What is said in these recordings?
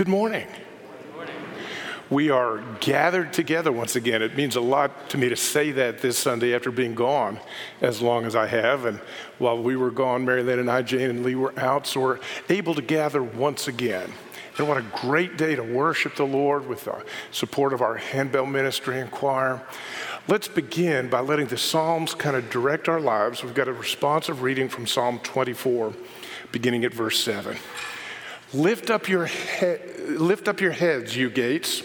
Good morning. We are gathered together once again. It means a lot to me to say that this Sunday after being gone as long as I have. And while we were gone, Mary Lynn and I, Jane and Lee were out, so we're able to gather once again. And what a great day to worship the Lord with the support of our handbell ministry and choir. Let's begin by letting the Psalms kind of direct our lives. We've got a responsive reading from Psalm 24, beginning at verse 7. Lift up your, he- lift up your heads, you gates.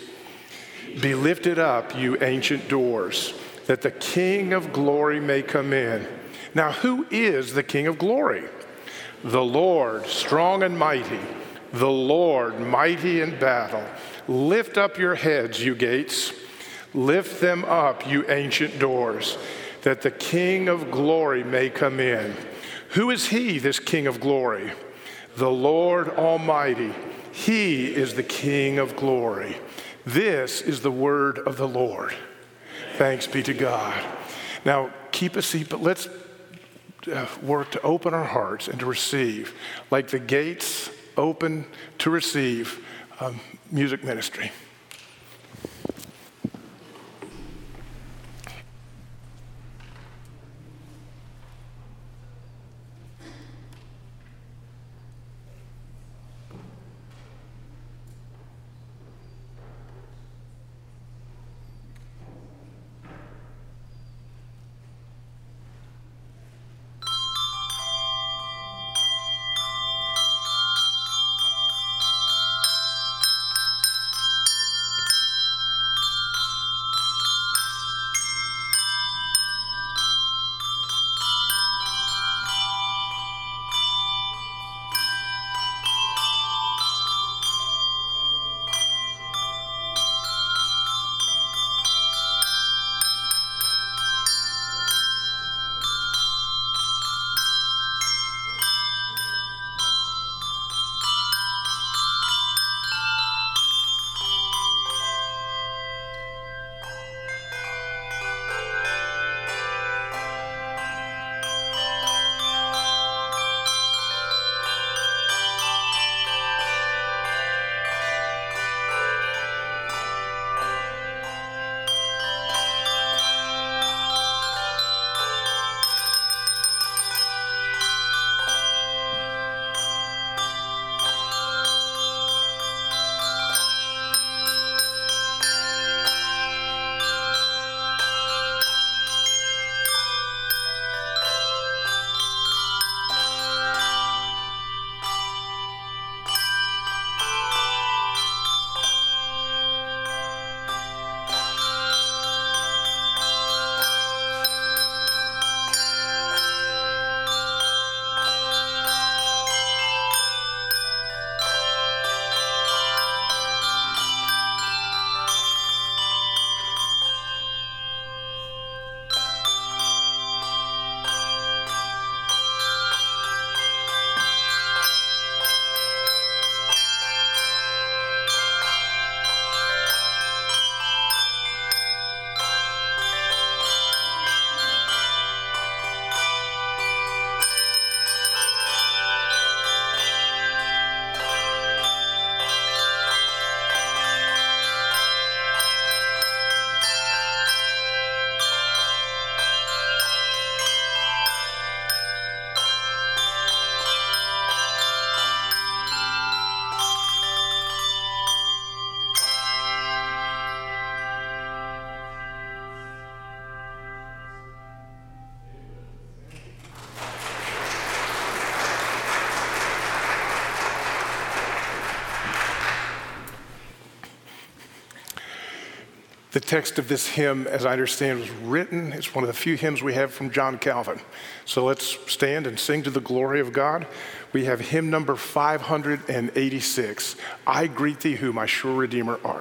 Be lifted up, you ancient doors, that the King of glory may come in. Now, who is the King of glory? The Lord, strong and mighty, the Lord, mighty in battle. Lift up your heads, you gates. Lift them up, you ancient doors, that the King of glory may come in. Who is he, this King of glory? The Lord Almighty. He is the King of glory. This is the word of the Lord. Thanks be to God. Now, keep a seat, but let's uh, work to open our hearts and to receive, like the gates open to receive um, music ministry. The text of this hymn, as I understand, was written. It's one of the few hymns we have from John Calvin. So let's stand and sing to the glory of God. We have hymn number 586 I greet thee, who my sure Redeemer art.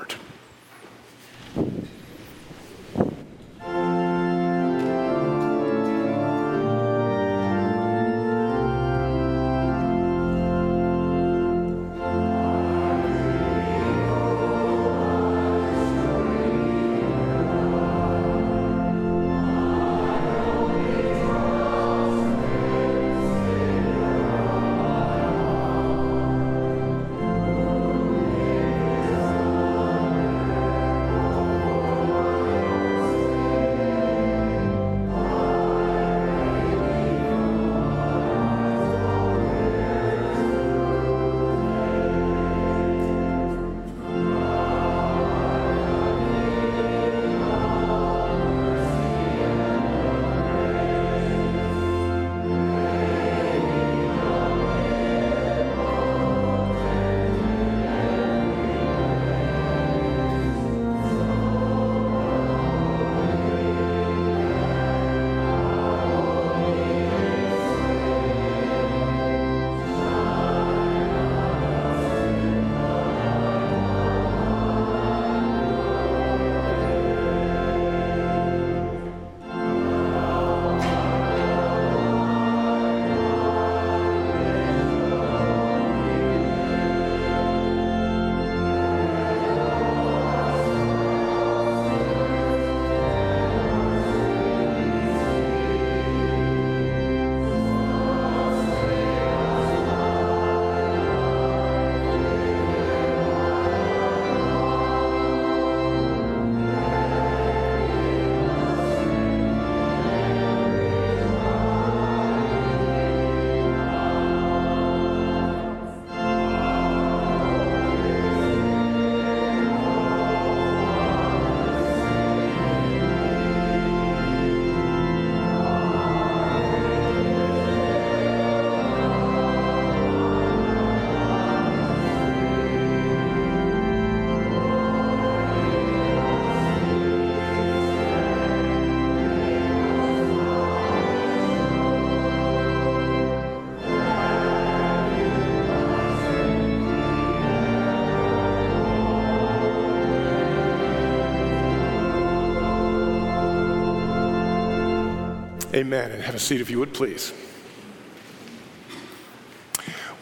Amen. And have a seat if you would, please.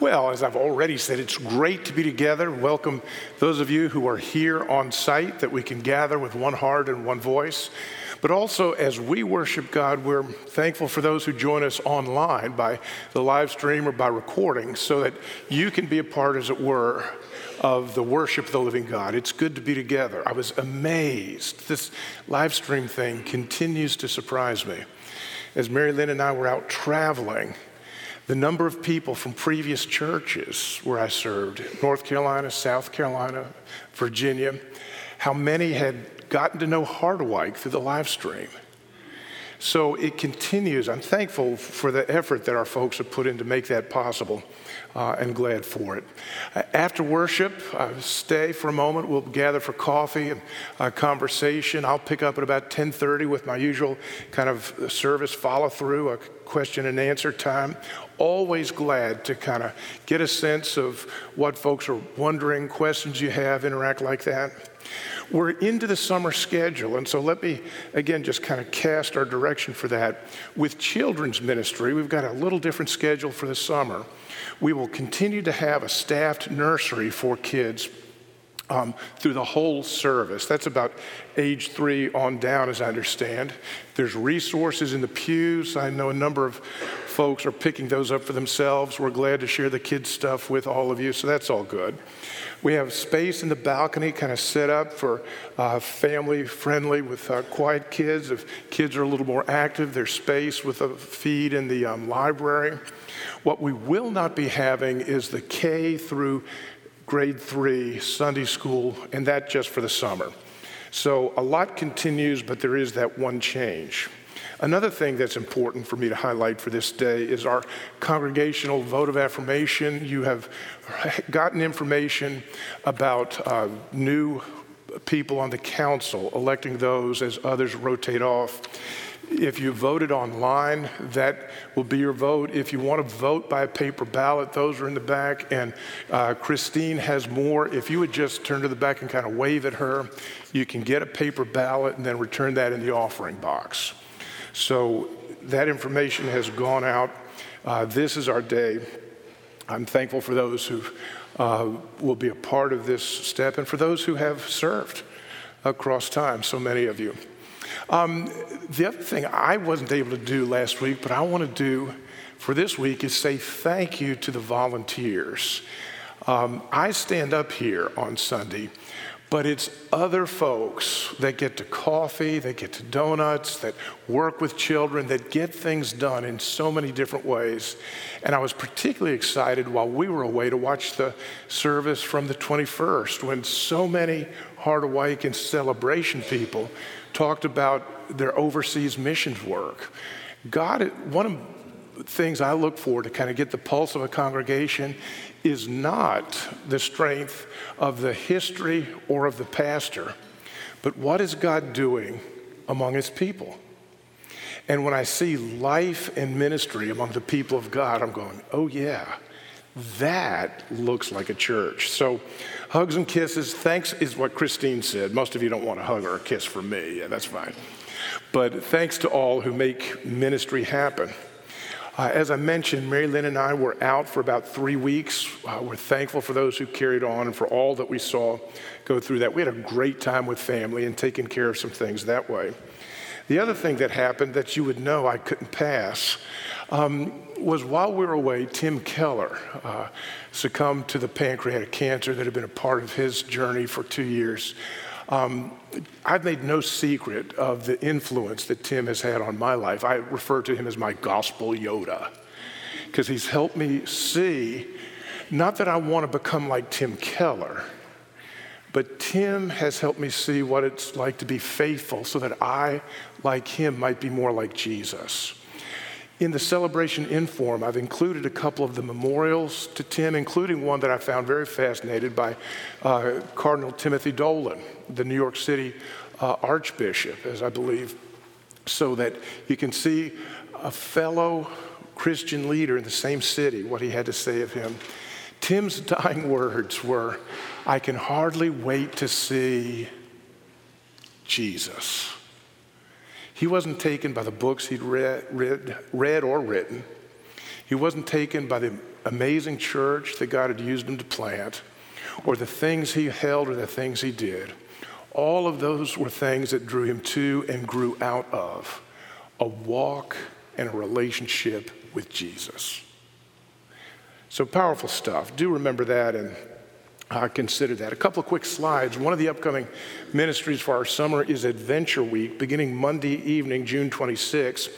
Well, as I've already said, it's great to be together. Welcome those of you who are here on site that we can gather with one heart and one voice. But also, as we worship God, we're thankful for those who join us online by the live stream or by recording so that you can be a part, as it were, of the worship of the living God. It's good to be together. I was amazed. This live stream thing continues to surprise me as Mary Lynn and I were out traveling, the number of people from previous churches where I served, North Carolina, South Carolina, Virginia, how many had gotten to know Harderwyk through the live stream. So it continues. I'm thankful for the effort that our folks have put in to make that possible uh, and glad for it. After worship, uh, stay for a moment. We'll gather for coffee and uh, conversation. I'll pick up at about 10:30 with my usual kind of service follow through, a question and answer time. Always glad to kind of get a sense of what folks are wondering, questions you have, interact like that. We're into the summer schedule, and so let me again just kind of cast our direction for that. With children's ministry, we've got a little different schedule for the summer. We will continue to have a staffed nursery for kids um, through the whole service. That's about age three on down, as I understand. There's resources in the pews. I know a number of folks are picking those up for themselves. We're glad to share the kids' stuff with all of you, so that's all good. We have space in the balcony kind of set up for uh, family friendly with uh, quiet kids. If kids are a little more active, there's space with a feed in the um, library. What we will not be having is the K through grade three Sunday school, and that just for the summer. So a lot continues, but there is that one change. Another thing that's important for me to highlight for this day is our congregational vote of affirmation. You have gotten information about uh, new people on the council, electing those as others rotate off. If you voted online, that will be your vote. If you want to vote by paper ballot, those are in the back. And uh, Christine has more. If you would just turn to the back and kind of wave at her, you can get a paper ballot and then return that in the offering box. So that information has gone out. Uh, this is our day. I'm thankful for those who uh, will be a part of this step and for those who have served across time, so many of you. Um, the other thing I wasn't able to do last week, but I want to do for this week is say thank you to the volunteers. Um, I stand up here on Sunday but it's other folks that get to coffee, that get to donuts, that work with children, that get things done in so many different ways. And I was particularly excited while we were away to watch the service from the 21st when so many Harderwyk and celebration people talked about their overseas missions work. God, one of things I look for to kind of get the pulse of a congregation is not the strength of the history or of the pastor, but what is God doing among his people? And when I see life and ministry among the people of God, I'm going, oh, yeah, that looks like a church. So, hugs and kisses. Thanks is what Christine said. Most of you don't want a hug or a kiss from me. Yeah, that's fine. But thanks to all who make ministry happen. Uh, as I mentioned, Mary Lynn and I were out for about three weeks. Uh, we're thankful for those who carried on and for all that we saw go through that. We had a great time with family and taking care of some things that way. The other thing that happened that you would know I couldn't pass um, was while we were away, Tim Keller uh, succumbed to the pancreatic cancer that had been a part of his journey for two years. Um, I've made no secret of the influence that Tim has had on my life. I refer to him as my gospel Yoda because he's helped me see not that I want to become like Tim Keller, but Tim has helped me see what it's like to be faithful so that I, like him, might be more like Jesus. In the celebration inform, I've included a couple of the memorials to Tim, including one that I found very fascinated by uh, Cardinal Timothy Dolan, the New York City uh, Archbishop, as I believe, so that you can see a fellow Christian leader in the same city, what he had to say of him. Tim's dying words were, I can hardly wait to see Jesus. He wasn't taken by the books he'd read, read, read or written. He wasn't taken by the amazing church that God had used him to plant, or the things he held or the things he did. All of those were things that drew him to and grew out of a walk and a relationship with Jesus. So powerful stuff. Do remember that and uh, consider that. A couple of quick slides. One of the upcoming ministries for our summer is Adventure Week, beginning Monday evening, June 26.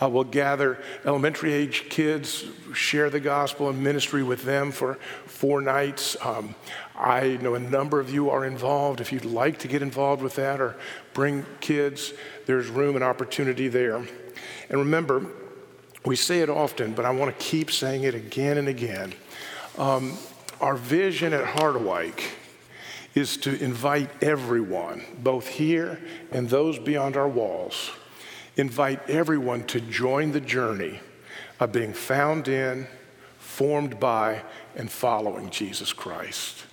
Uh, we'll gather elementary age kids, share the gospel and ministry with them for four nights. Um, I know a number of you are involved. If you'd like to get involved with that or bring kids, there's room and opportunity there. And remember, we say it often, but I want to keep saying it again and again. Um, our vision at Harderwyk is to invite everyone, both here and those beyond our walls, invite everyone to join the journey of being found in, formed by, and following Jesus Christ.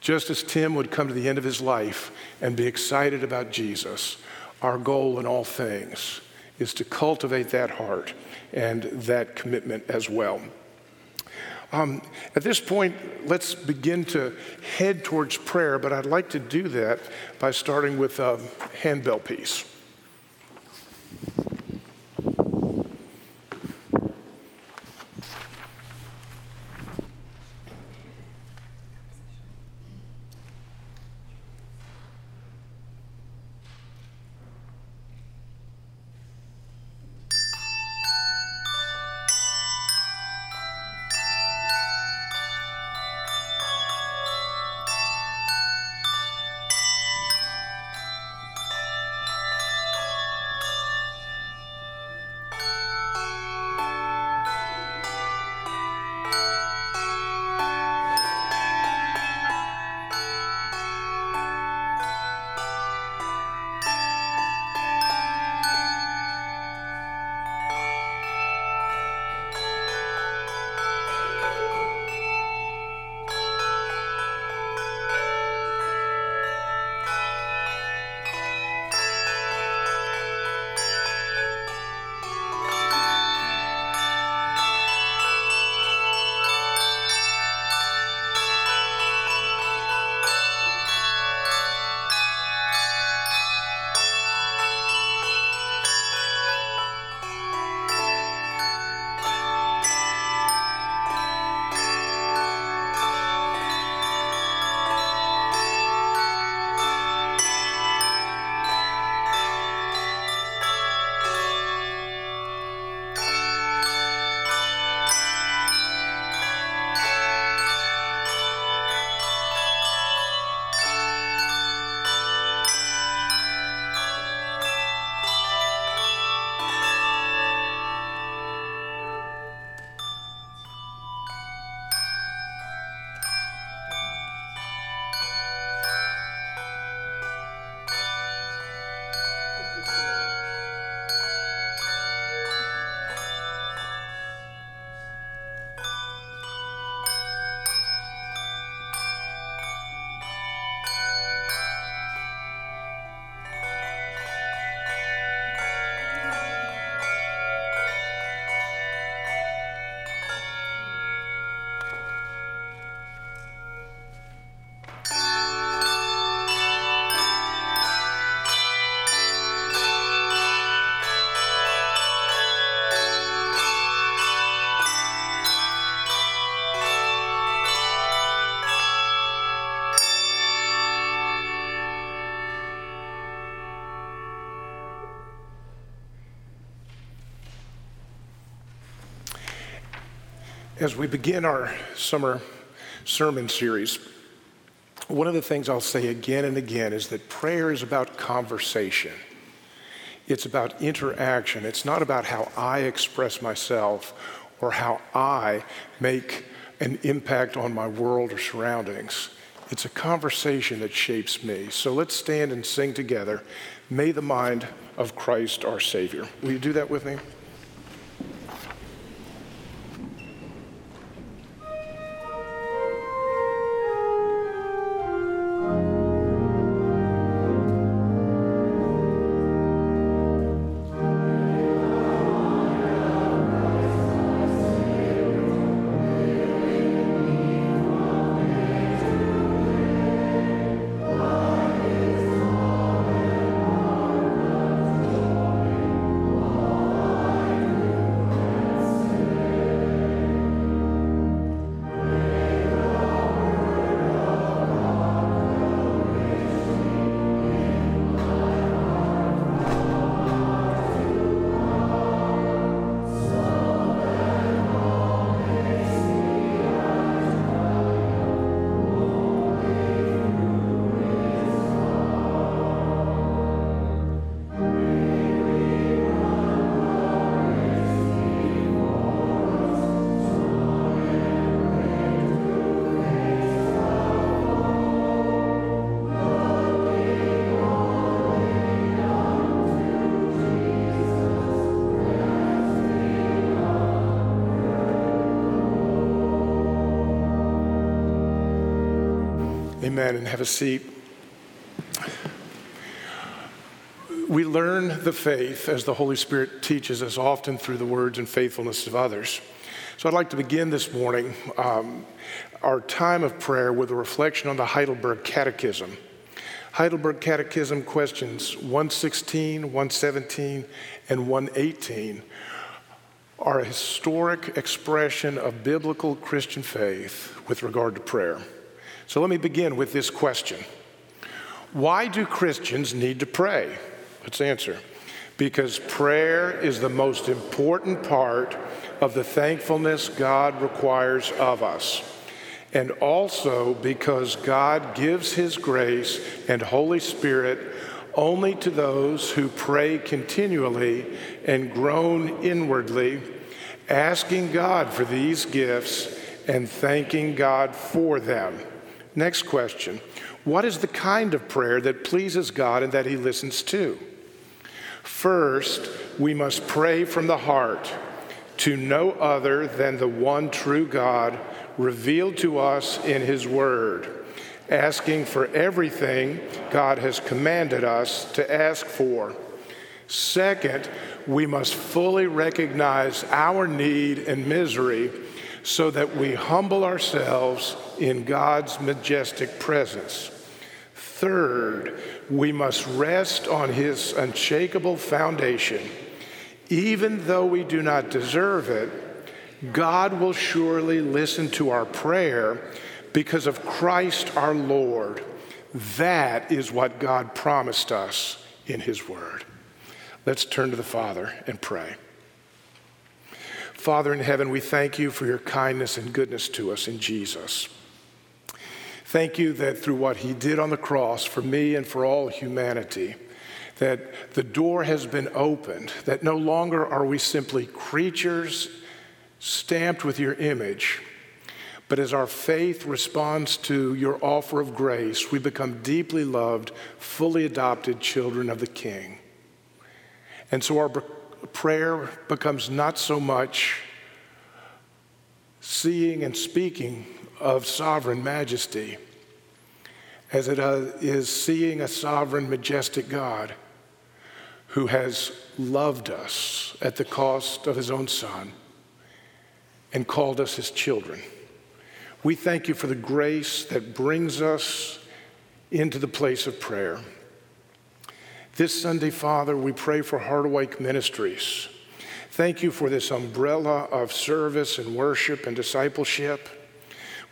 Just as Tim would come to the end of his life and be excited about Jesus, our goal in all things is to cultivate that heart and that commitment as well. Um, at this point, let's begin to head towards prayer, but I'd like to do that by starting with a handbell piece. As we begin our summer sermon series, one of the things I'll say again and again is that prayer is about conversation. It's about interaction. It's not about how I express myself or how I make an impact on my world or surroundings. It's a conversation that shapes me. So let's stand and sing together. May the mind of Christ our Savior. Will you do that with me? Amen, and have a seat. We learn the faith as the Holy Spirit teaches us, often through the words and faithfulness of others. So I'd like to begin this morning um, our time of prayer with a reflection on the Heidelberg Catechism. Heidelberg Catechism questions 116, 117, and 118 are a historic expression of biblical Christian faith with regard to prayer. So let me begin with this question Why do Christians need to pray? Let's answer. Because prayer is the most important part of the thankfulness God requires of us. And also because God gives His grace and Holy Spirit only to those who pray continually and groan inwardly, asking God for these gifts and thanking God for them. Next question What is the kind of prayer that pleases God and that He listens to? First, we must pray from the heart to no other than the one true God revealed to us in His Word, asking for everything God has commanded us to ask for. Second, we must fully recognize our need and misery so that we humble ourselves in God's majestic presence. Third, we must rest on His unshakable foundation. Even though we do not deserve it, God will surely listen to our prayer because of Christ our Lord. That is what God promised us in His Word. Let's turn to the Father and pray. Father in heaven, we thank you for your kindness and goodness to us in Jesus. Thank you that through what he did on the cross for me and for all humanity, that the door has been opened, that no longer are we simply creatures stamped with your image, but as our faith responds to your offer of grace, we become deeply loved, fully adopted children of the King. And so our prayer becomes not so much seeing and speaking of sovereign majesty as it uh, seeing a sovereign, majestic God who has loved us at the cost of his own son and called us his children. We thank you for the grace that brings us into the place of prayer. This Sunday, Father, we pray for Harderwyk Ministries. Thank you for this umbrella of service and worship and discipleship.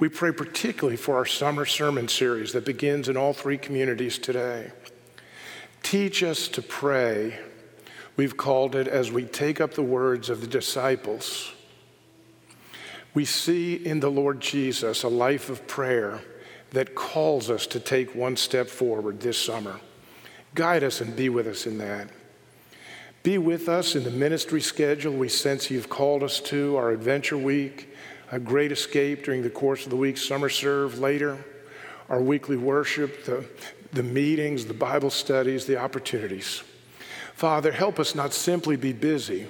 We pray particularly for our summer sermon series that begins in all three communities today. Teach us to pray, we've called it, as we take up the words of the disciples. We see in the Lord Jesus a life of prayer that calls us to take one step forward this summer. Guide us and be with us in that. Be with us in the ministry schedule we sense you've called us to, our adventure week, a great escape during the course of the week, summer serve later, our weekly worship, the, the meetings, the Bible studies, the opportunities. Father, help us not simply be busy,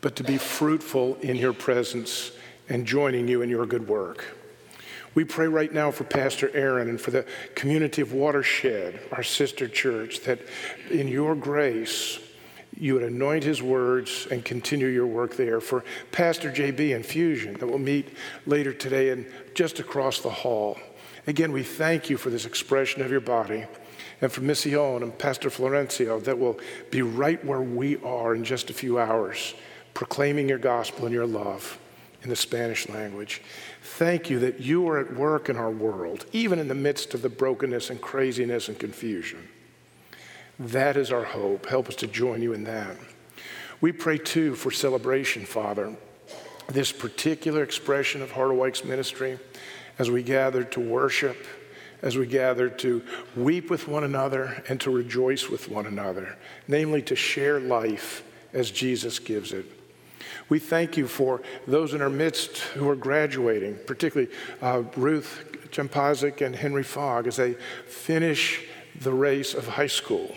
but to be fruitful in your presence and joining you in your good work. We pray right now for Pastor Aaron and for the community of Watershed, our sister church, that in your grace, you would anoint his words and continue your work there. For Pastor JB and Fusion that will meet later today and just across the hall. Again, we thank you for this expression of your body. And for Mission and Pastor Florencio that will be right where we are in just a few hours, proclaiming your gospel and your love in the Spanish language. Thank you that you are at work in our world, even in the midst of the brokenness and craziness and confusion. That is our hope. Help us to join you in that. We pray too for celebration, Father, this particular expression of Harderwyk's ministry as we gather to worship, as we gather to weep with one another and to rejoice with one another, namely to share life as Jesus gives it. We thank you for those in our midst who are graduating, particularly uh, Ruth Champazik and Henry Fogg, as they finish the race of high school.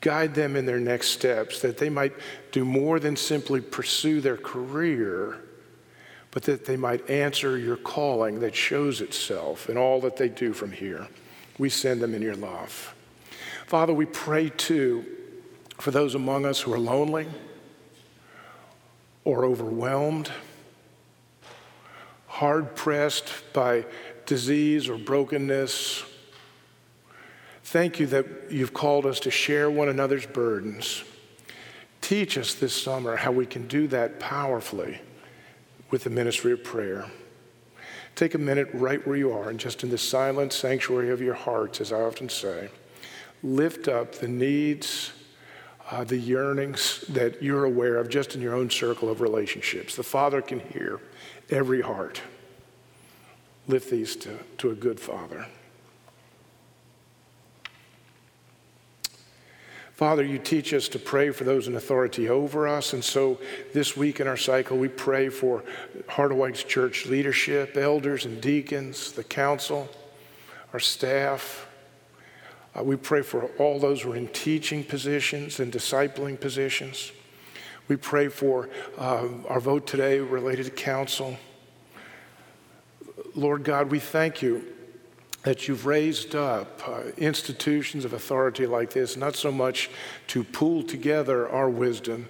Guide them in their next steps, that they might do more than simply pursue their career, but that they might answer your calling that shows itself in all that they do from here. We send them in your love. Father, we pray too for those among us who are lonely or overwhelmed, hard pressed by disease or brokenness. Thank you that you've called us to share one another's burdens. Teach us this summer how we can do that powerfully with the ministry of prayer. Take a minute right where you are and just in the silent sanctuary of your hearts, as I often say, lift up the needs, uh, the yearnings that you're aware of just in your own circle of relationships. The Father can hear every heart. Lift these to, to a good Father. Father, you teach us to pray for those in authority over us. And so this week in our cycle, we pray for White's church leadership, elders and deacons, the council, our staff. Uh, we pray for all those who are in teaching positions and discipling positions. We pray for uh, our vote today related to council. Lord God, we thank you that you've raised up uh, institutions of authority like this, not so much to pool together our wisdom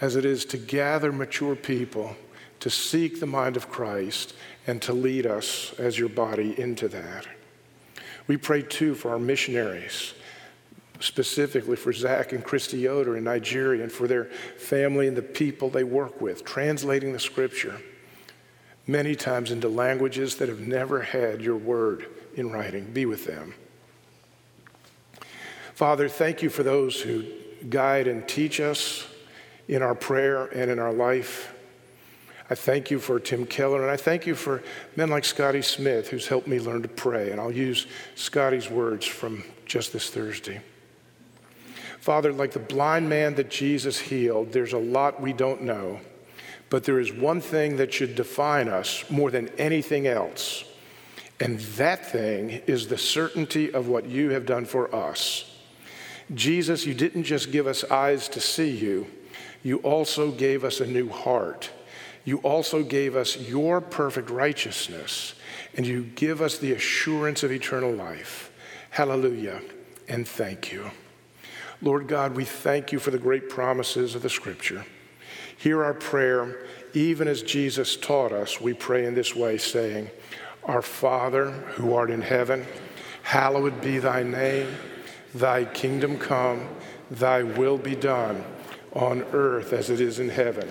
as it is to gather mature people to seek the mind of Christ and to lead us as your body into that. We pray too for our missionaries, specifically for Zach and Christy Yoder in Nigeria and for their family and the people they work with, translating the scripture many times into languages that have never had your word in writing. Be with them. Father, thank you for those who guide and teach us in our prayer and in our life. I thank you for Tim Keller, and I thank you for men like Scotty Smith, who's helped me learn to pray. And I'll use Scotty's words from just this Thursday. Father, like the blind man that Jesus healed, there's a lot we don't know, but there is one thing that should define us more than anything else and that thing is the certainty of what you have done for us. Jesus, you didn't just give us eyes to see you, you also gave us a new heart. You also gave us your perfect righteousness, and you give us the assurance of eternal life. Hallelujah, and thank you. Lord God, we thank you for the great promises of the scripture. Hear our prayer, even as Jesus taught us, we pray in this way, saying, our Father, who art in heaven, hallowed be thy name. Thy kingdom come, thy will be done on earth as it is in heaven.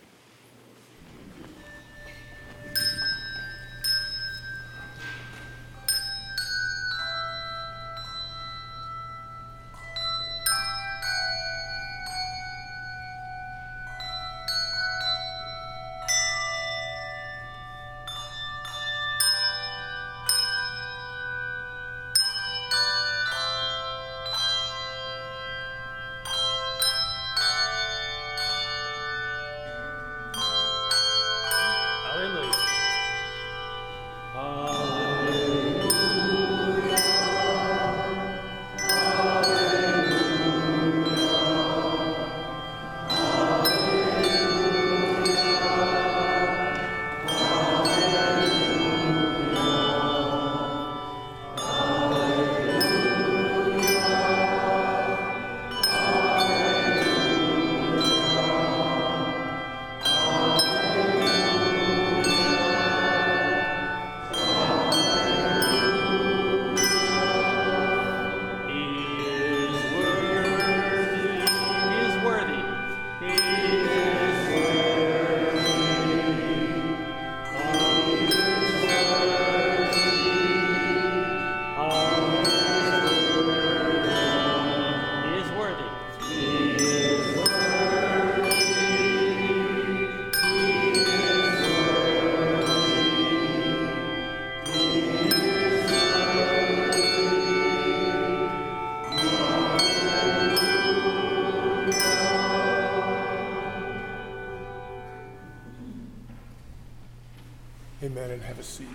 A seat.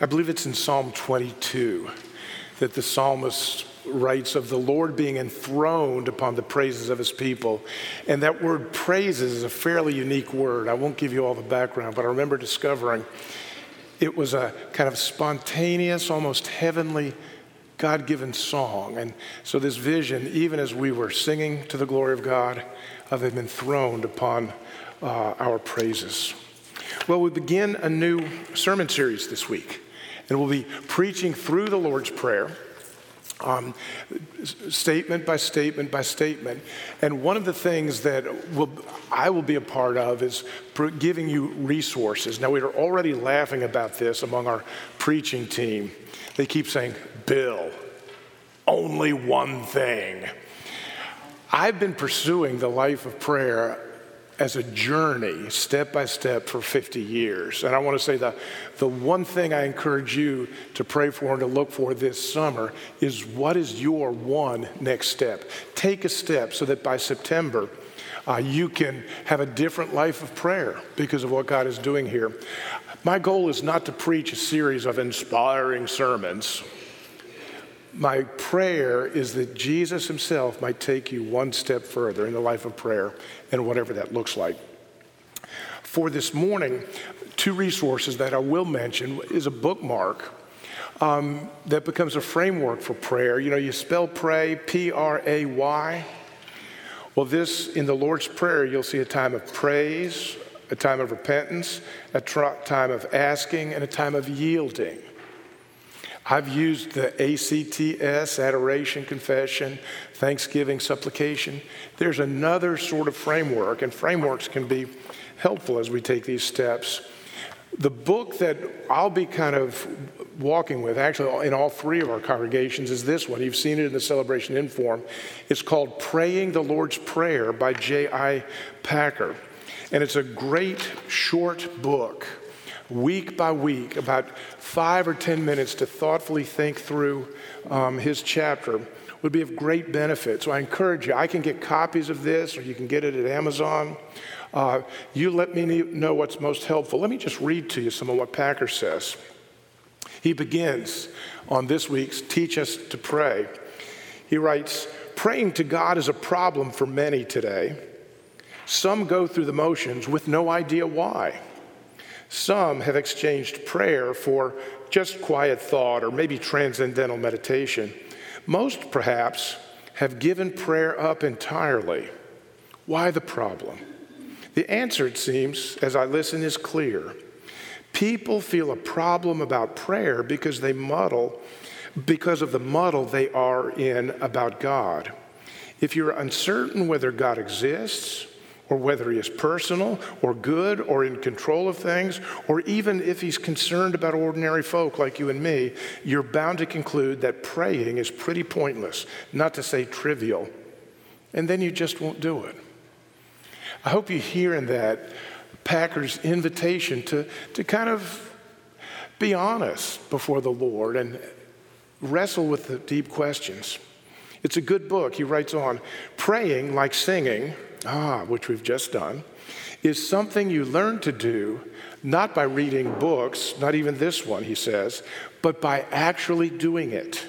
I believe it's in Psalm 22 that the psalmist writes of the Lord being enthroned upon the praises of his people. And that word praises is a fairly unique word. I won't give you all the background, but I remember discovering it was a kind of spontaneous, almost heavenly, God given song. And so, this vision, even as we were singing to the glory of God, of Him enthroned upon uh, our praises. Well, we begin a new sermon series this week, and we'll be preaching through the Lord's Prayer um, statement by statement by statement. And one of the things that will, I will be a part of is giving you resources. Now, we are already laughing about this among our preaching team. They keep saying, Bill, only one thing. I've been pursuing the life of prayer as a journey, step by step, for 50 years. And I want to say that the one thing I encourage you to pray for and to look for this summer is what is your one next step? Take a step so that by September, uh, you can have a different life of prayer because of what God is doing here. My goal is not to preach a series of inspiring sermons my prayer is that Jesus himself might take you one step further in the life of prayer and whatever that looks like. For this morning, two resources that I will mention is a bookmark um, that becomes a framework for prayer. You know, you spell pray, P R A Y. Well, this, in the Lord's Prayer, you'll see a time of praise, a time of repentance, a time of asking, and a time of yielding. I've used the ACTS, adoration, confession, thanksgiving, supplication. There's another sort of framework, and frameworks can be helpful as we take these steps. The book that I'll be kind of walking with, actually in all three of our congregations, is this one. You've seen it in the celebration inform. It's called Praying the Lord's Prayer by J.I. Packer. And it's a great short book week by week, about five or 10 minutes to thoughtfully think through um, his chapter would be of great benefit. So I encourage you, I can get copies of this, or you can get it at Amazon. Uh, you let me know what's most helpful. Let me just read to you some of what Packer says. He begins on this week's Teach Us to Pray. He writes, Praying to God is a problem for many today. Some go through the motions with no idea why. Some have exchanged prayer for just quiet thought or maybe transcendental meditation. Most, perhaps, have given prayer up entirely. Why the problem? The answer, it seems, as I listen, is clear. People feel a problem about prayer because they muddle, because of the muddle they are in about God. If you're uncertain whether God exists, or whether he is personal or good or in control of things, or even if he's concerned about ordinary folk like you and me, you're bound to conclude that praying is pretty pointless, not to say trivial. And then you just won't do it. I hope you hear in that Packer's invitation to, to kind of be honest before the Lord and wrestle with the deep questions. It's a good book. He writes on praying like singing ah, which we've just done, is something you learn to do not by reading books, not even this one, he says, but by actually doing it.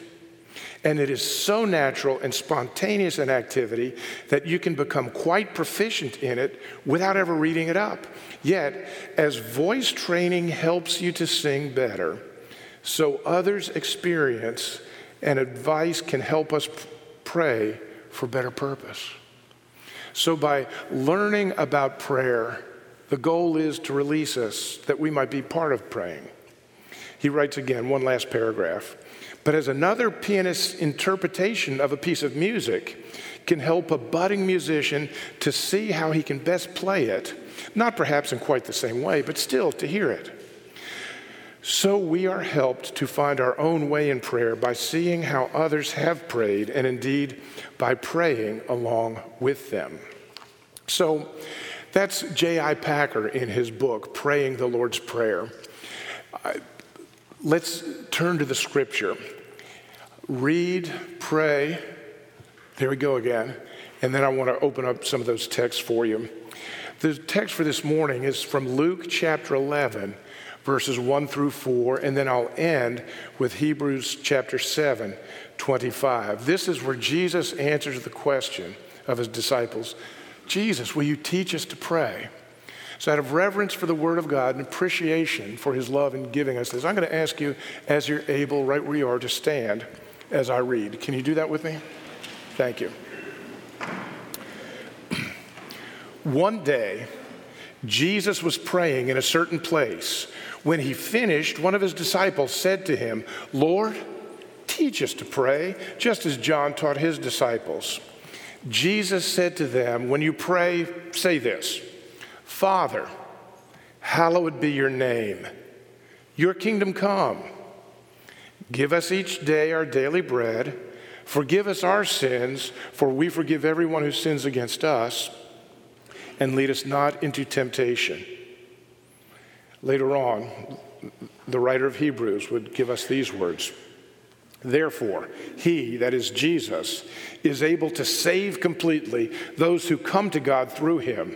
And it is so natural and spontaneous an activity that you can become quite proficient in it without ever reading it up. Yet, as voice training helps you to sing better, so others' experience and advice can help us pray for better purpose. So, by learning about prayer, the goal is to release us that we might be part of praying. He writes again, one last paragraph. But as another pianist's interpretation of a piece of music can help a budding musician to see how he can best play it, not perhaps in quite the same way, but still to hear it. So we are helped to find our own way in prayer by seeing how others have prayed and indeed by praying along with them. So that's J.I. Packer in his book, Praying the Lord's Prayer. Let's turn to the scripture. Read, pray. There we go again. And then I want to open up some of those texts for you. The text for this morning is from Luke chapter 11, verses 1 through 4, and then I'll end with Hebrews chapter 7, 25. This is where Jesus answers the question of his disciples Jesus, will you teach us to pray? So, out of reverence for the Word of God and appreciation for His love in giving us this, I'm going to ask you, as you're able, right where you are, to stand as I read. Can you do that with me? Thank you. One day, Jesus was praying in a certain place. When he finished, one of his disciples said to him, Lord, teach us to pray, just as John taught his disciples. Jesus said to them, When you pray, say this Father, hallowed be your name. Your kingdom come. Give us each day our daily bread. Forgive us our sins, for we forgive everyone who sins against us. And lead us not into temptation. Later on, the writer of Hebrews would give us these words. Therefore, he, that is Jesus, is able to save completely those who come to God through him,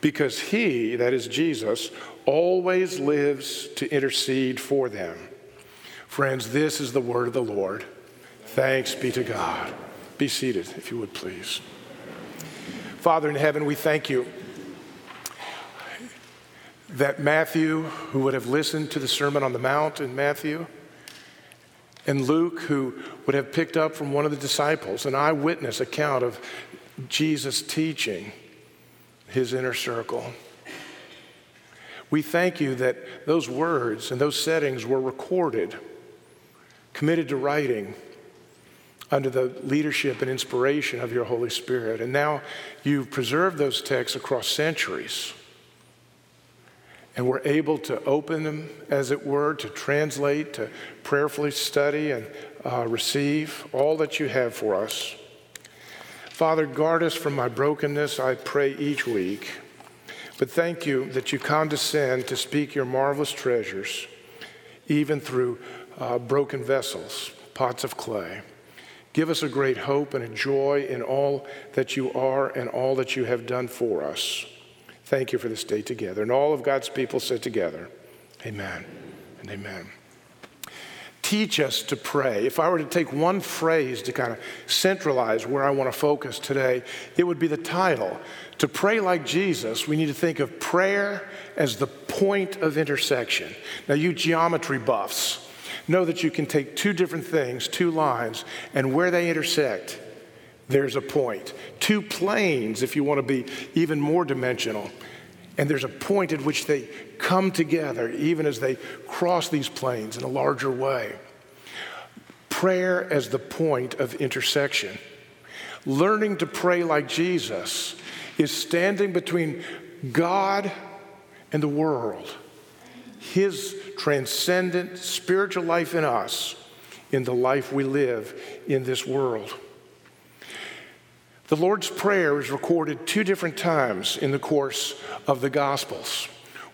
because he, that is Jesus, always lives to intercede for them. Friends, this is the word of the Lord. Thanks be to God. Be seated, if you would please. Father in heaven, we thank you that Matthew, who would have listened to the Sermon on the Mount in Matthew, and Luke, who would have picked up from one of the disciples, an eyewitness account of Jesus teaching his inner circle. We thank you that those words and those settings were recorded, committed to writing under the leadership and inspiration of your Holy Spirit. And now you've preserved those texts across centuries. And we're able to open them, as it were, to translate, to prayerfully study and uh, receive all that you have for us. Father, guard us from my brokenness, I pray each week. But thank you that you condescend to speak your marvelous treasures, even through uh, broken vessels, pots of clay. Give us a great hope and a joy in all that you are and all that you have done for us. Thank you for this day together. And all of God's people said together, Amen and amen. Teach us to pray. If I were to take one phrase to kind of centralize where I want to focus today, it would be the title. To pray like Jesus, we need to think of prayer as the point of intersection. Now, you geometry buffs know that you can take two different things, two lines, and where they intersect, there's a point. Two planes, if you want to be even more dimensional. And there's a point at which they come together, even as they cross these planes in a larger way. Prayer as the point of intersection. Learning to pray like Jesus is standing between God and the world, His transcendent spiritual life in us, in the life we live in this world. The Lord's Prayer is recorded two different times in the course of the Gospels.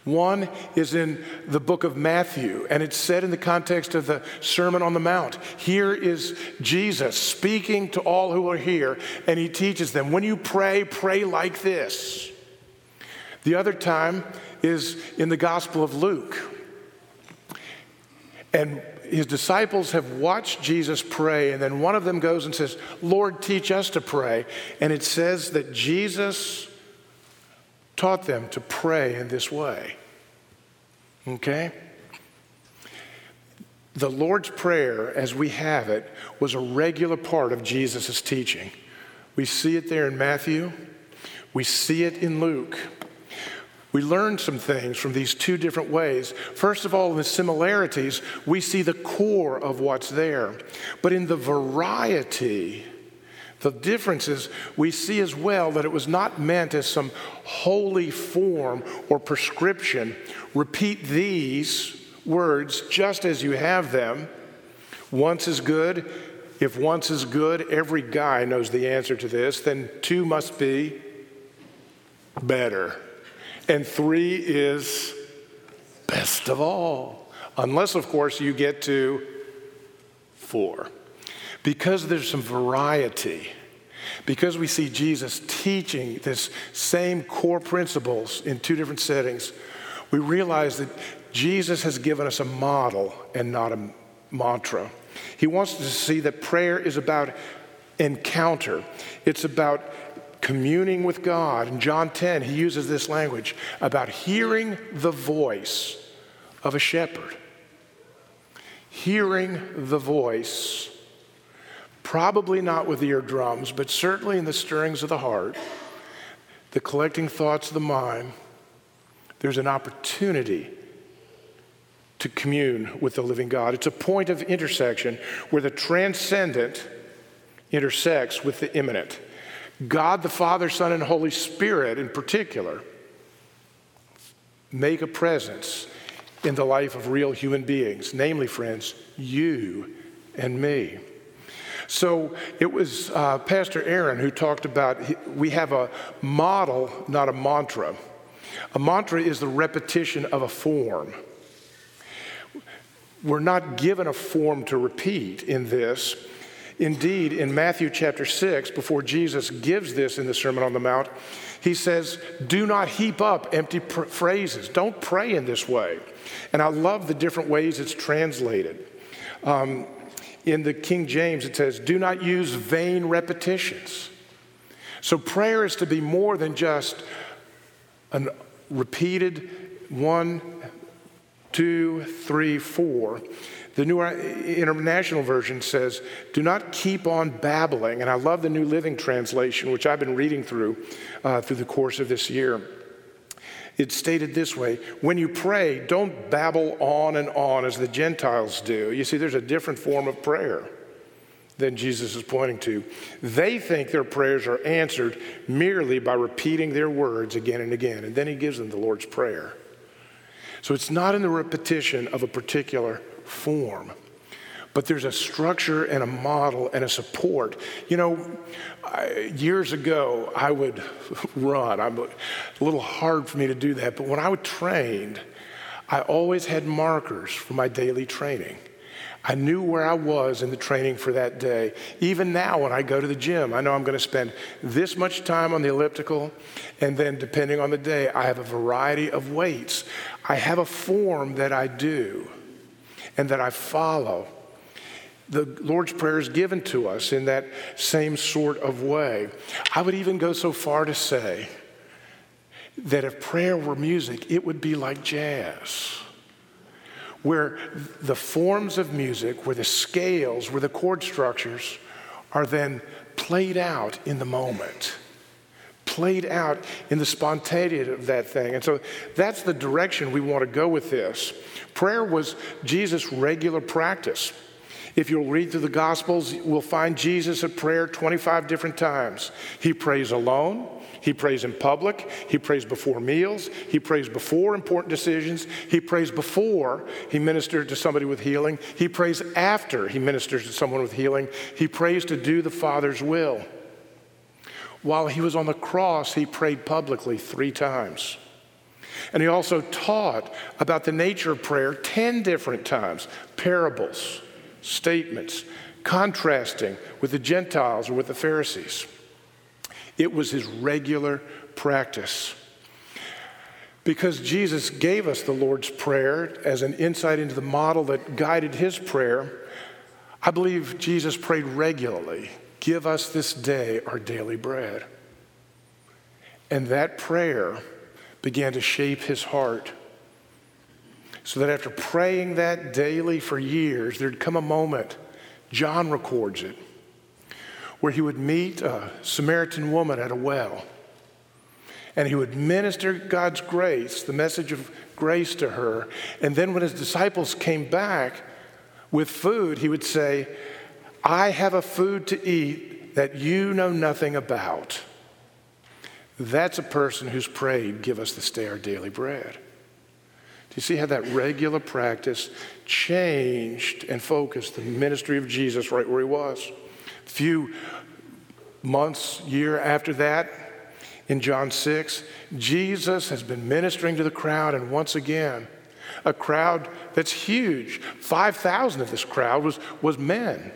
One is in the book of Matthew, and it's said in the context of the Sermon on the Mount. Here is Jesus speaking to all who are here, and he teaches them when you pray, pray like this. The other time is in the Gospel of Luke. And his disciples have watched Jesus pray, and then one of them goes and says, Lord, teach us to pray. And it says that Jesus taught them to pray in this way. Okay? The Lord's Prayer, as we have it, was a regular part of Jesus' teaching. We see it there in Matthew, we see it in Luke. We learn some things from these two different ways. First of all, in the similarities, we see the core of what's there. But in the variety, the differences, we see as well that it was not meant as some holy form or prescription. Repeat these words just as you have them. Once is good. If once is good, every guy knows the answer to this, then two must be better. And three is best of all. Unless, of course, you get to four. Because there's some variety. because we see Jesus teaching this same core principles in two different settings, we realize that Jesus has given us a model and not a mantra. He wants us to see that prayer is about encounter, it's about communing with God. In John 10, he uses this language about hearing the voice of a shepherd. Hearing the voice, probably not with eardrums, but certainly in the stirrings of the heart, the collecting thoughts of the mind, there's an opportunity to commune with the living God. It's a point of intersection where the transcendent intersects with the immanent. God the Father, Son, and Holy Spirit, in particular, make a presence in the life of real human beings, namely, friends, you and me. So it was uh, Pastor Aaron who talked about we have a model, not a mantra. A mantra is the repetition of a form. We're not given a form to repeat in this. Indeed, in Matthew chapter 6, before Jesus gives this in the Sermon on the Mount, he says, Do not heap up empty pr- phrases. Don't pray in this way. And I love the different ways it's translated. Um, in the King James, it says, Do not use vain repetitions. So prayer is to be more than just a repeated one, two, three, four. The New International Version says, Do not keep on babbling. And I love the New Living Translation, which I've been reading through uh, through the course of this year. It's stated this way When you pray, don't babble on and on as the Gentiles do. You see, there's a different form of prayer than Jesus is pointing to. They think their prayers are answered merely by repeating their words again and again. And then he gives them the Lord's Prayer. So it's not in the repetition of a particular form. But there's a structure and a model and a support. You know, I, years ago, I would run. I'm a little hard for me to do that. But when I would train, I always had markers for my daily training. I knew where I was in the training for that day. Even now, when I go to the gym, I know I'm going to spend this much time on the elliptical, and then depending on the day, I have a variety of weights. I have a form that I do and that I follow. The Lord's Prayer is given to us in that same sort of way. I would even go so far to say that if prayer were music, it would be like jazz, where the forms of music, where the scales, where the chord structures are then played out in the moment played out in the spontaneity of that thing. And so that's the direction we want to go with this. Prayer was Jesus' regular practice. If you'll read through the Gospels, we'll find Jesus at prayer 25 different times. He prays alone, he prays in public, he prays before meals, he prays before important decisions, he prays before he ministered to somebody with healing, he prays after he ministers to someone with healing, he prays to do the Father's will. While he was on the cross, he prayed publicly three times. And he also taught about the nature of prayer 10 different times parables, statements, contrasting with the Gentiles or with the Pharisees. It was his regular practice. Because Jesus gave us the Lord's Prayer as an insight into the model that guided his prayer, I believe Jesus prayed regularly Give us this day our daily bread. And that prayer began to shape his heart. So that after praying that daily for years, there'd come a moment, John records it, where he would meet a Samaritan woman at a well. And he would minister God's grace, the message of grace to her. And then when his disciples came back with food, he would say, I have a food to eat that you know nothing about. That's a person who's prayed, Give us this day our daily bread. Do you see how that regular practice changed and focused the ministry of Jesus right where he was? A few months, year after that, in John 6, Jesus has been ministering to the crowd, and once again, a crowd that's huge. 5,000 of this crowd was, was men.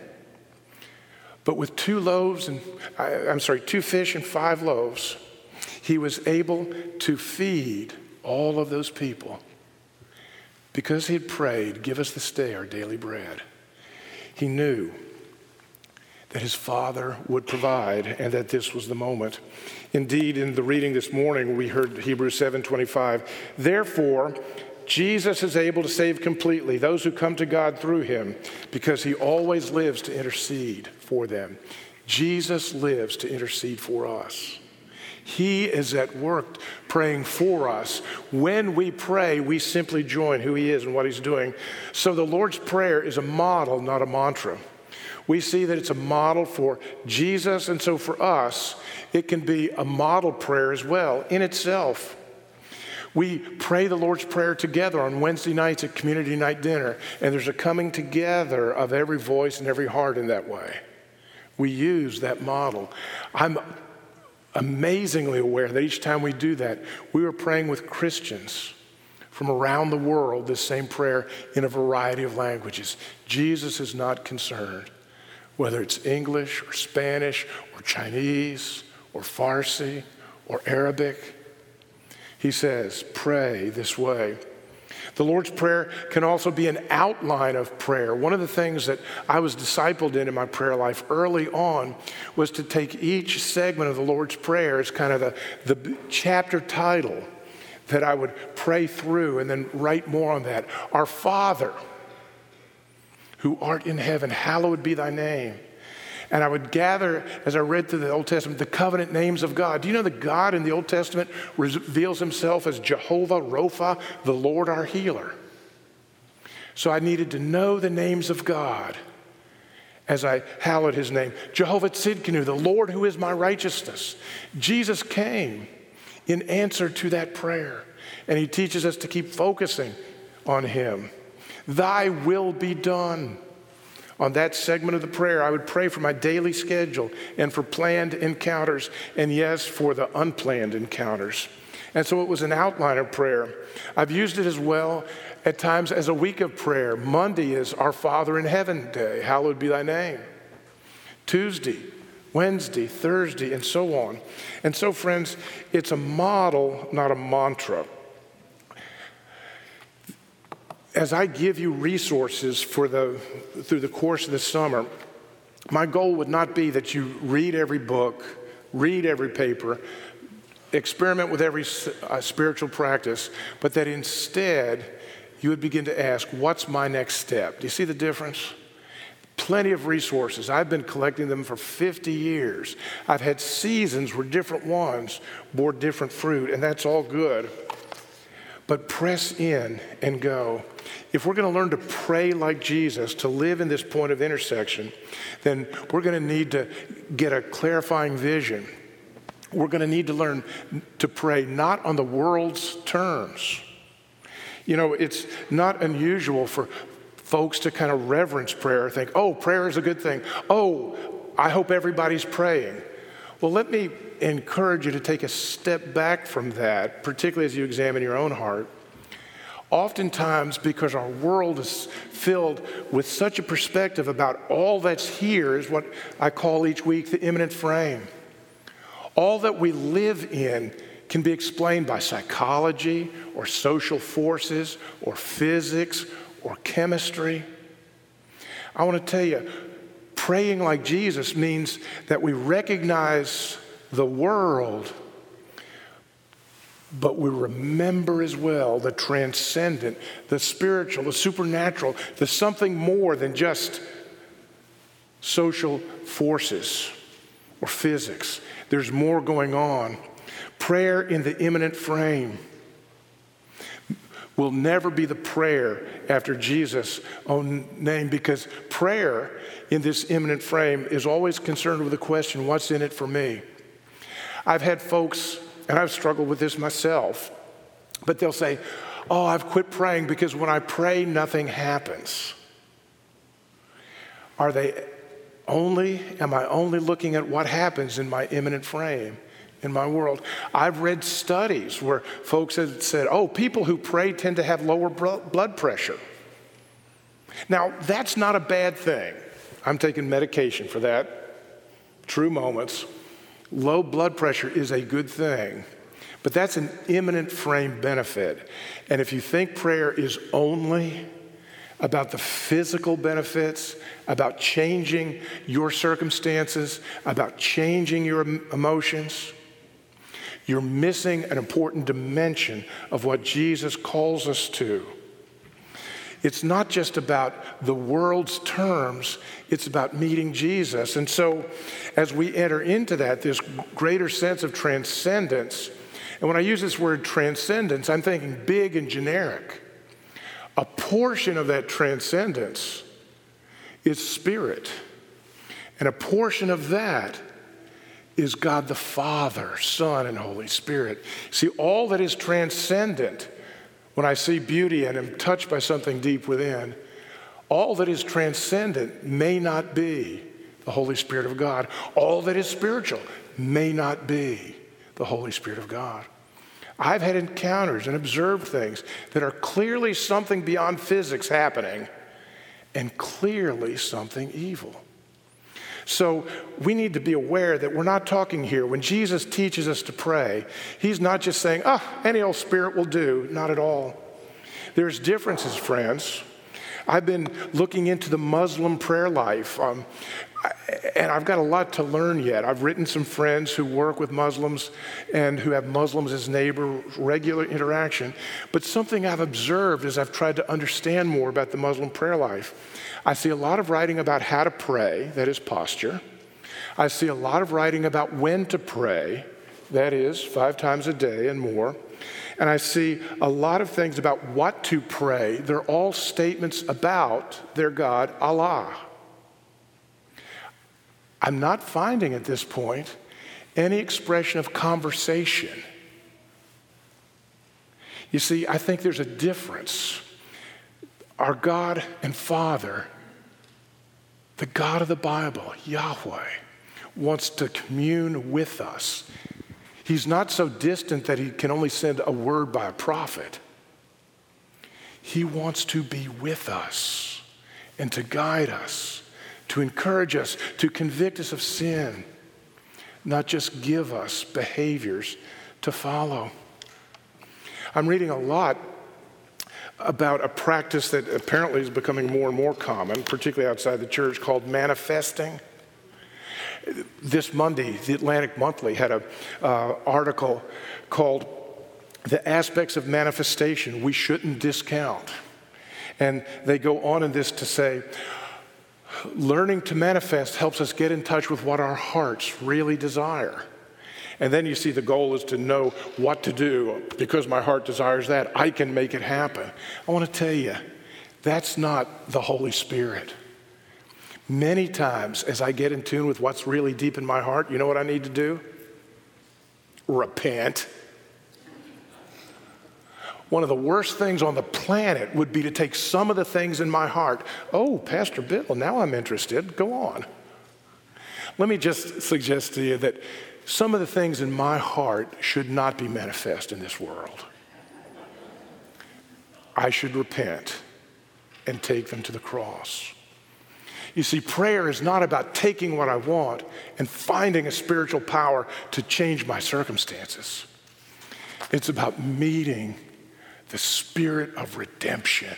But with two loaves and, I'm sorry, two fish and five loaves, he was able to feed all of those people because he had prayed, Give us this day our daily bread. He knew that his father would provide and that this was the moment. Indeed, in the reading this morning, we heard Hebrews 7:25. Therefore, Jesus is able to save completely those who come to God through him because he always lives to intercede for them. Jesus lives to intercede for us. He is at work praying for us. When we pray, we simply join who He is and what He's doing. So the Lord's Prayer is a model, not a mantra. We see that it's a model for Jesus, and so for us, it can be a model prayer as well in itself. We pray the Lord's Prayer together on Wednesday nights at community night dinner, and there's a coming together of every voice and every heart in that way. We use that model. I'm amazingly aware that each time we do that, we are praying with Christians from around the world this same prayer in a variety of languages. Jesus is not concerned whether it's English or Spanish or Chinese or Farsi or Arabic. He says, pray this way. The Lord's Prayer can also be an outline of prayer. One of the things that I was discipled in in my prayer life early on was to take each segment of the Lord's Prayer as kind of the, the chapter title that I would pray through and then write more on that. Our Father who art in heaven, hallowed be thy name. And I would gather, as I read through the Old Testament, the covenant names of God. Do you know that God in the Old Testament reveals himself as Jehovah Rapha, the Lord our healer? So I needed to know the names of God as I hallowed his name. Jehovah Tsidkenu, the Lord who is my righteousness. Jesus came in answer to that prayer, and he teaches us to keep focusing on him. Thy will be done. On that segment of the prayer, I would pray for my daily schedule and for planned encounters, and yes, for the unplanned encounters. And so it was an outline of prayer. I've used it as well at times as a week of prayer. Monday is Our Father in Heaven Day, hallowed be thy name. Tuesday, Wednesday, Thursday, and so on. And so, friends, it's a model, not a mantra as I give you resources for the, through the course of the summer, my goal would not be that you read every book, read every paper, experiment with every uh, spiritual practice, but that instead you would begin to ask, What's my next step? Do you see the difference? Plenty of resources. I've been collecting them for 50 years. I've had seasons where different ones bore different fruit, and that's all good. But press in and go. If we're going to learn to pray like Jesus, to live in this point of intersection, then we're going to need to get a clarifying vision. We're going to need to learn to pray not on the world's terms. You know, it's not unusual for folks to kind of reverence prayer, think, oh, prayer is a good thing. Oh, I hope everybody's praying. Well, let me encourage you to take a step back from that, particularly as you examine your own heart. Oftentimes, because our world is filled with such a perspective about all that's here, is what I call each week the immanent frame. All that we live in can be explained by psychology or social forces or physics or chemistry. I want to tell you, praying like Jesus means that we recognize the world but we remember as well the transcendent, the spiritual, the supernatural, the something more than just social forces or physics. There's more going on. Prayer in the immanent frame will never be the prayer after Jesus' own name because prayer in this immanent frame is always concerned with the question what's in it for me? I've had folks and I've struggled with this myself. But they'll say, Oh, I've quit praying because when I pray, nothing happens. Are they only, am I only looking at what happens in my immanent frame? in my world. I've read studies where folks have said, oh, people who pray tend to have lower blood pressure. Now, that's not a bad thing. I'm taking medication for that. true moments. Low blood pressure is a good thing, but that's an immanent frame benefit. And if you think prayer is only about the physical benefits, about changing your circumstances, about changing your emotions, you're missing an important dimension of what Jesus calls us to. It's not just about the world's terms, it's about meeting Jesus. And so, as we enter into that, this greater sense of transcendence, and when I use this word transcendence, I'm thinking big and generic. A portion of that transcendence is spirit, and a portion of that is God the Father, Son, and Holy Spirit. See, all that is transcendent, when I see beauty and am touched by something deep within, all that is transcendent may not be the Holy Spirit of God. All that is spiritual may not be the Holy Spirit of God. I've had encounters and observed things that are clearly something beyond physics happening and clearly something evil. So we need to be aware that we're not talking here. When Jesus teaches us to pray, he's not just saying, oh, any old spirit will do. Not at all. There's differences, friends. I've been looking into the Muslim prayer life. Um, and I've got a lot to learn yet. I've written some friends who work with Muslims and who have Muslims as neighbor, regular interaction. But something I've observed as I've tried to understand more about the Muslim prayer life, I see a lot of writing about how to pray, that is posture. I see a lot of writing about when to pray, that is five times a day and more. And I see a lot of things about what to pray. They're all statements about their God, Allah. I'm not finding at this point any expression of conversation. You see, I think there's a difference. Our God and Father, the God of the Bible, Yahweh, wants to commune with us. He's not so distant that he can only send a word by a prophet. He wants to be with us and to guide us to encourage us, to convict us of sin, not just give us behaviors to follow. I'm reading a lot about a practice that apparently is becoming more and more common, particularly outside the church, called manifesting. This Monday, the Atlantic Monthly had an uh, article called The Aspects of Manifestation We Shouldn't Discount. And they go on in this to say, learning to manifest helps us get in touch with what our hearts really desire. And then you see the goal is to know what to do. Because my heart desires that, I can make it happen. I want to tell you, that's not the Holy Spirit. Many times, as I get in tune with what's really deep in my heart, you know what I need to do? Repent. One of the worst things on the planet would be to take some of the things in my heart. Oh, Pastor Bill, now I'm interested. Go on. Let me just suggest to you that some of the things in my heart should not be manifest in this world. I should repent and take them to the cross. You see, prayer is not about taking what I want and finding a spiritual power to change my circumstances. It's about meeting the spirit of redemption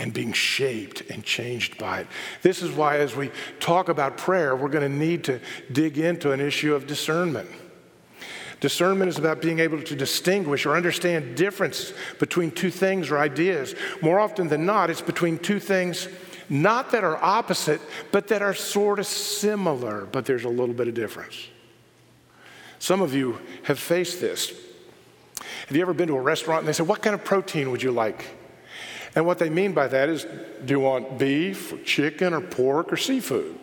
and being shaped and changed by it. This is why, as we talk about prayer, we're going to need to dig into an issue of discernment. Discernment is about being able to distinguish or understand difference between two things or ideas. More often than not, it's between two things not that are opposite, but that are sort of similar, but there's a little bit of difference. Some of you have faced this. Have you ever been to a restaurant and they say, What kind of protein would you like? And what they mean by that is, Do you want beef, or chicken, or pork, or seafood?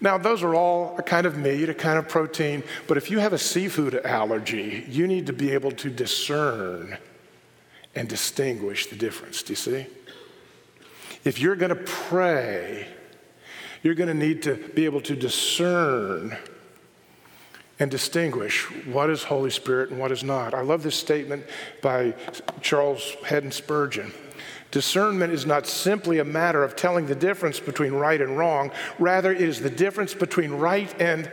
Now, those are all a kind of meat, a kind of protein, but if you have a seafood allergy, you need to be able to discern and distinguish the difference. Do you see? If you're going to pray, you're going to need to be able to discern and distinguish what is Holy Spirit and what is not. I love this statement by Charles Haddon Spurgeon. Discernment is not simply a matter of telling the difference between right and wrong, rather, it is the difference between right and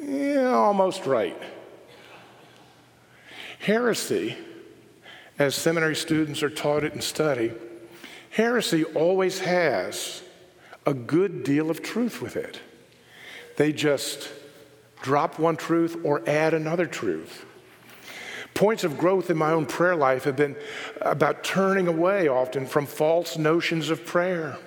yeah, almost right. Heresy, as seminary students are taught it and study, heresy always has a good deal of truth with it. They just drop one truth or add another truth. Points of growth in my own prayer life have been about turning away often from false notions of prayer,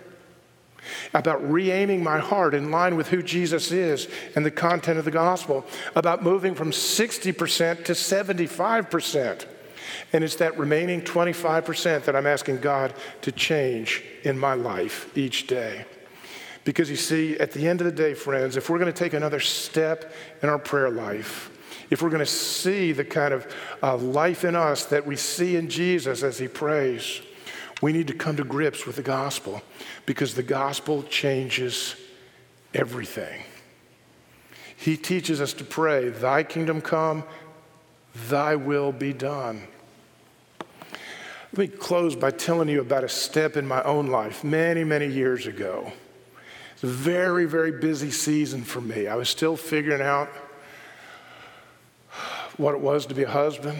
about re aiming my heart in line with who Jesus is and the content of the gospel, about moving from 60% to 75%. And it's that remaining 25% that I'm asking God to change in my life each day. Because you see, at the end of the day, friends, if we're going to take another step in our prayer life, if we're going to see the kind of uh, life in us that we see in Jesus as he prays, we need to come to grips with the gospel because the gospel changes everything. He teaches us to pray, Thy kingdom come, Thy will be done. Let me close by telling you about a step in my own life many, many years ago. It's a very, very busy season for me. I was still figuring out what it was to be a husband.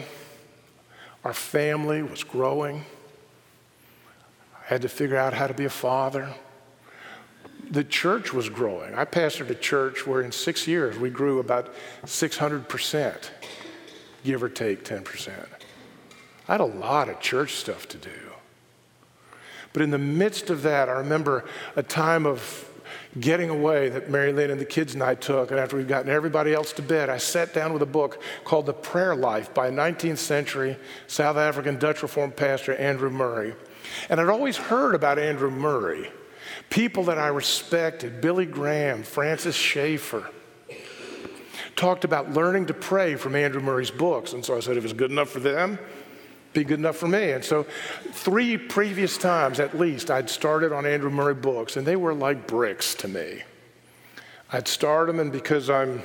Our family was growing. I had to figure out how to be a father. The church was growing. I pastored a church where in six years we grew about 600%, give or take 10%. I had a lot of church stuff to do. But in the midst of that, I remember a time of getting away that Mary Lynn and the kids and I took. And after we'd gotten everybody else to bed, I sat down with a book called The Prayer Life by 19th century South African Dutch Reformed pastor Andrew Murray. And I'd always heard about Andrew Murray, people that I respected, Billy Graham, Francis Schaeffer. Talked about learning to pray from Andrew Murray's books. And so I said, if it's good enough for them, be good enough for me. And so, three previous times at least, I'd started on Andrew Murray books, and they were like bricks to me. I'd start them, and because I'm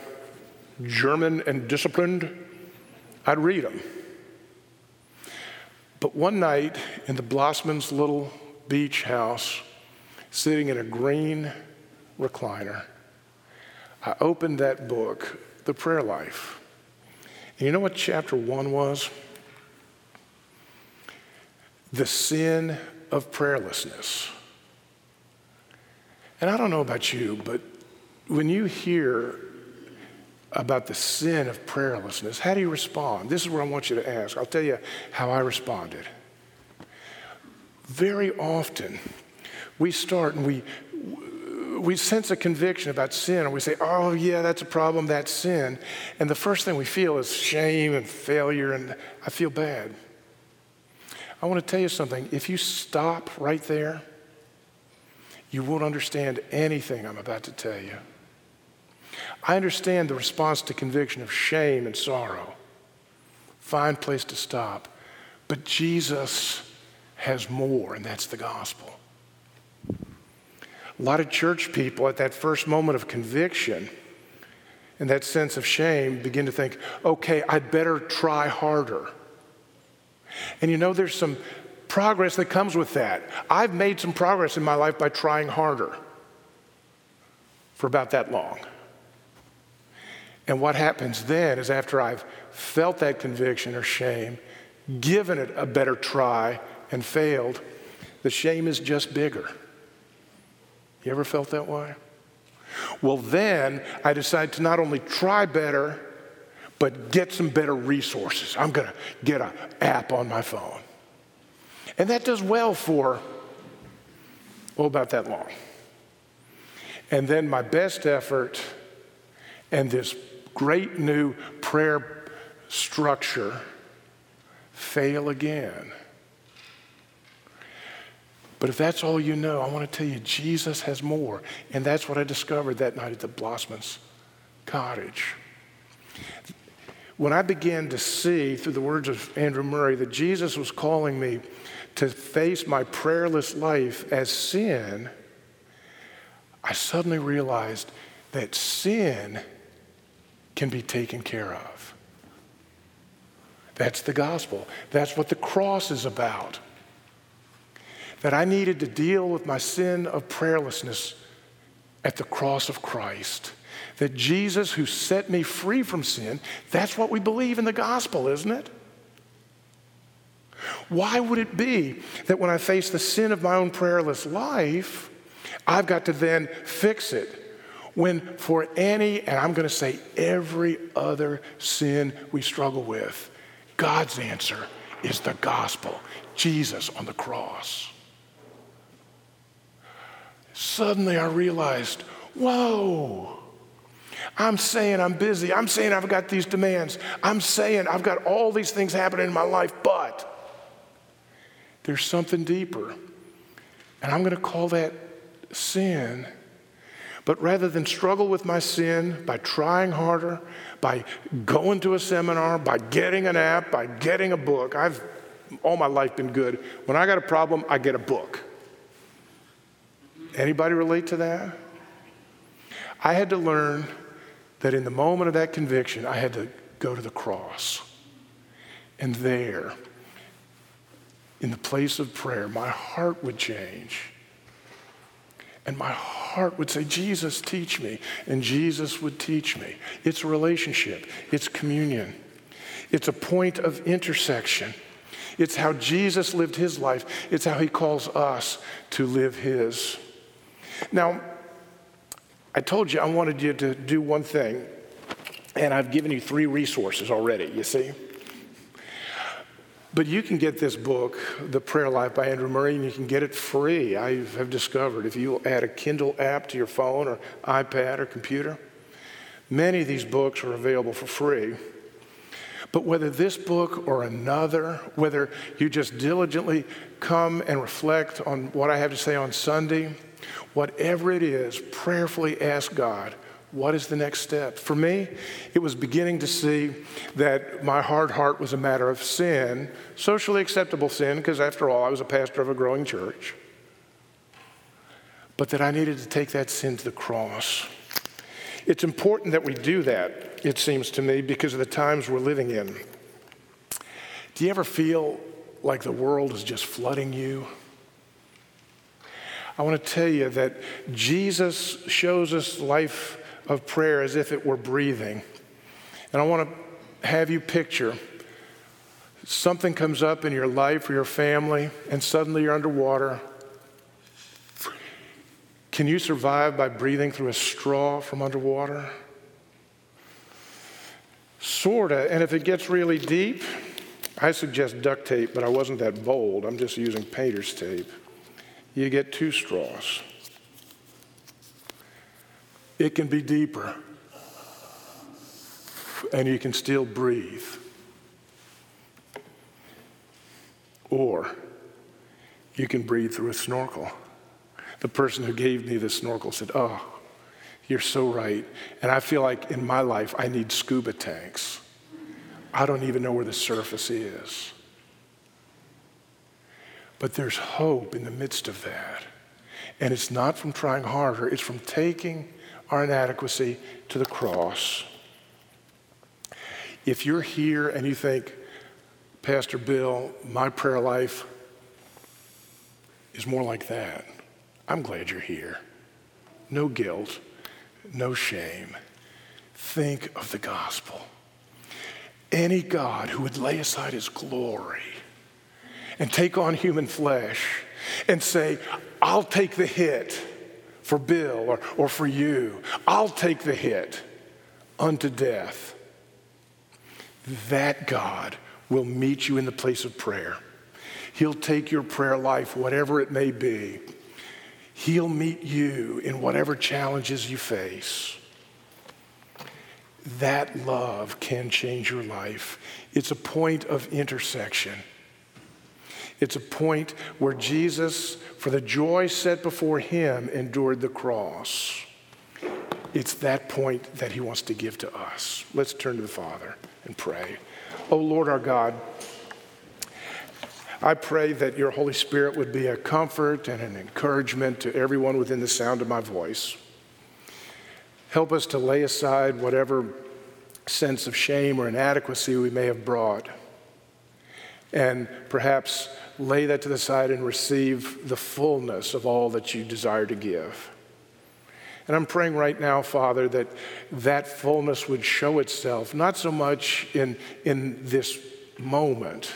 German and disciplined, I'd read them. But one night in the Blossman's little beach house, sitting in a green recliner, I opened that book, The Prayer Life. And you know what chapter one was? The sin of prayerlessness. And I don't know about you, but when you hear about the sin of prayerlessness, how do you respond? This is where I want you to ask. I'll tell you how I responded. Very often, we start and we we sense a conviction about sin and we say, oh, yeah, that's a problem, that's sin. And the first thing we feel is shame and failure, and I feel bad. I want to tell you something. If you stop right there, you won't understand anything I'm about to tell you. I understand the response to conviction of shame and sorrow. Fine place to stop. But Jesus has more, and that's the gospel. A lot of church people at that first moment of conviction and that sense of shame begin to think, okay, I'd better try harder. And you know, there's some progress that comes with that. I've made some progress in my life by trying harder for about that long. And what happens then is after I've felt that conviction or shame, given it a better try, and failed, the shame is just bigger. You ever felt that way? Well, then I decide to not only try better, but get some better resources. I'm going to get an app on my phone. And that does well for, oh, about that long. And then my best effort and this great new prayer structure fail again. But if that's all you know, I want to tell you Jesus has more. And that's what I discovered that night at the Blossman's cottage when I began to see through the words of Andrew Murray that Jesus was calling me to face my prayerless life as sin, I suddenly realized that sin can be taken care of. That's the gospel. That's what the cross is about. that I needed to deal with my sin of prayerlessness at the cross of Christ. That Jesus, who set me free from sin, that's what we believe in the gospel, isn't it? Why would it be that when I face the sin of my own prayerless life, I've got to then fix it? When for any, and I'm going to say every other sin we struggle with, God's answer is the gospel, Jesus on the cross. Suddenly I realized, whoa, I'm saying I'm busy. I'm saying I've got these demands. I'm saying I've got all these things happening in my life, but there's something deeper. And I'm going to call that sin. But rather than struggle with my sin by trying harder, by going to a seminar, by getting an app, by getting a book, I've all my life been good. When I got a problem, I get a book. Anybody relate to that? I had to learn that in the moment of that conviction, I had to go to the cross. And there, in the place of prayer, my heart would change. And my heart would say, Jesus, teach me. And Jesus would teach me. It's a relationship, it's communion, it's a point of intersection. It's how Jesus lived his life, it's how he calls us to live his. Now, I told you I wanted you to do one thing, and I've given you three resources already, you see? But you can get this book, The Prayer Life by Andrew Murray, and you can get it free. I have discovered if you add a Kindle app to your phone or iPad or computer, many of these books are available for free. But whether this book or another, whether you just diligently come and reflect on what I have to say on Sunday, whatever it is, prayerfully ask God what is the next step? For me, it was beginning to see that my hard heart was a matter of sin, socially acceptable sin, because after all, I was a pastor of a growing church. But that I needed to take that sin to the cross. It's important that we do that, it seems to me, because of the times we're living in. Do you ever feel like the world is just flooding you? I want to tell you that Jesus shows us life of prayer as if it were breathing. And I want to have you picture something comes up in your life or your family, and suddenly you're underwater. Can you survive by breathing through a straw from underwater? Sorta. And if it gets really deep, I suggest duct tape, but I wasn't that bold. I'm just using painter's tape. You get two straws it can be deeper and you can still breathe. Or you can breathe through a snorkel. The person who gave me the snorkel said, Oh, you're so right. And I feel like in my life I need scuba tanks. I don't even know where the surface is. But there's hope in the midst of that. And it's not from trying harder, it's from taking our inadequacy to the cross. If you're here and you think, Pastor Bill, my prayer life is more like that, I'm glad you're here. No guilt, no shame. Think of the gospel. Any God who would lay aside his glory and take on human flesh and say, I'll take the hit for Bill or, or for you. I'll take the hit unto death. That God will meet you in the place of prayer. He'll take your prayer life, whatever it may be. He'll meet you in whatever challenges you face. That love can change your life. It's a point of intersection. It's a point where Jesus, for the joy set before him, endured the cross. It's that point that he wants to give to us. Let's turn to the Father and pray. Oh Lord our God, I pray that your Holy Spirit would be a comfort and an encouragement to everyone within the sound of my voice. Help us to lay aside whatever sense of shame or inadequacy we may have brought and perhaps lay that to the side and receive the fullness of all that you desire to give. And I'm praying right now, Father, that that fullness would show itself, not so much in, in this moment,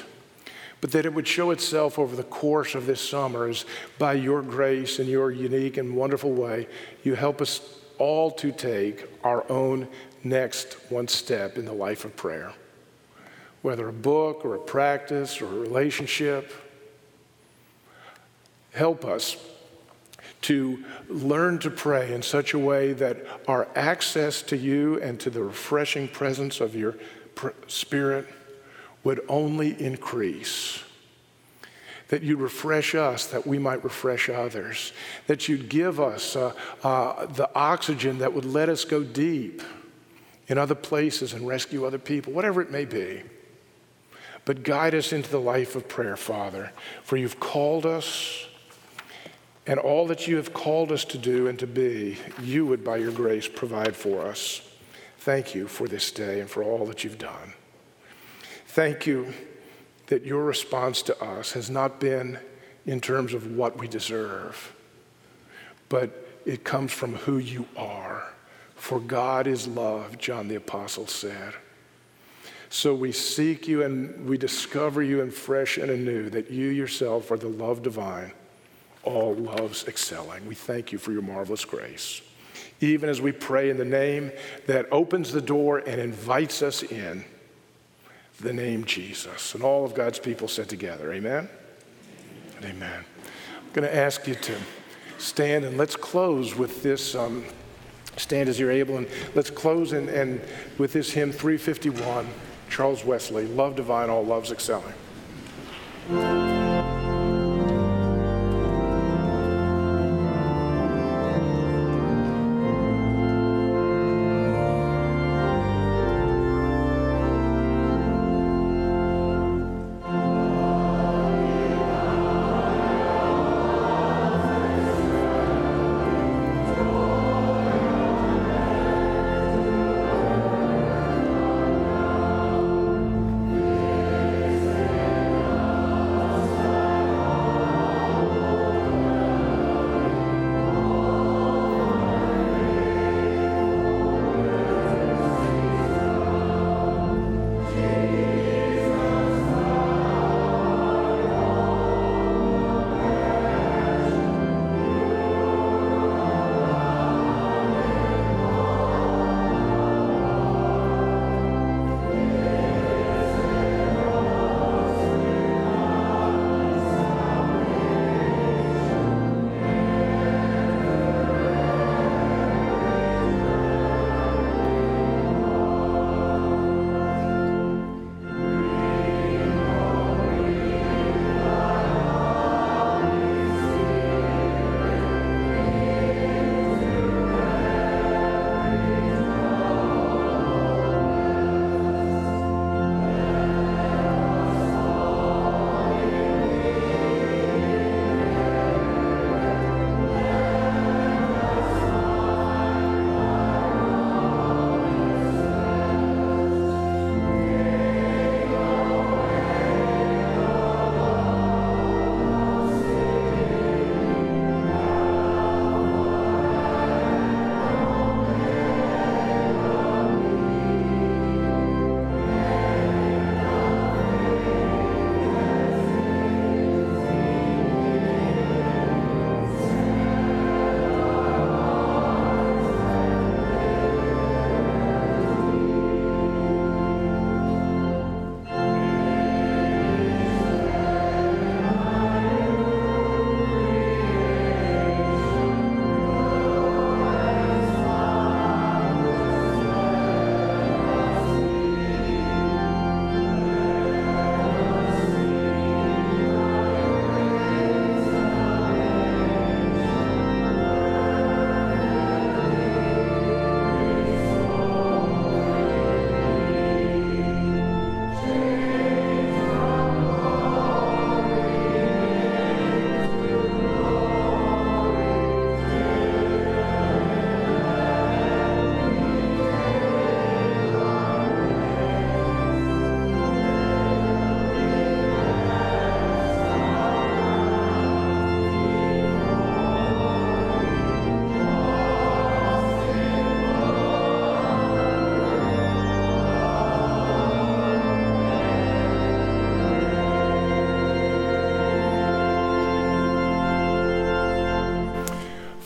but that it would show itself over the course of this summer as by your grace and your unique and wonderful way, you help us all to take our own next one step in the life of prayer. Whether a book or a practice or a relationship, help us to learn to pray in such a way that our access to you and to the refreshing presence of your spirit would only increase. That you'd refresh us, that we might refresh others. That you'd give us uh, uh, the oxygen that would let us go deep in other places and rescue other people, whatever it may be. But guide us into the life of prayer, Father, for you've called us and all that you have called us to do and to be, you would, by your grace, provide for us. Thank you for this day and for all that you've done. Thank you that your response to us has not been in terms of what we deserve, but it comes from who you are. For God is love, John the Apostle said. So we seek you and we discover you in fresh and anew, that you yourself are the love divine all loves excelling. We thank you for your marvelous grace. Even as we pray in the name that opens the door and invites us in, the name Jesus. And all of God's people said together, Amen? Amen. I'm going to ask you to stand and let's close with this. Um, stand as you're able, and let's close and, and with this hymn 351, Charles Wesley, Love Divine, All Loves Excelling.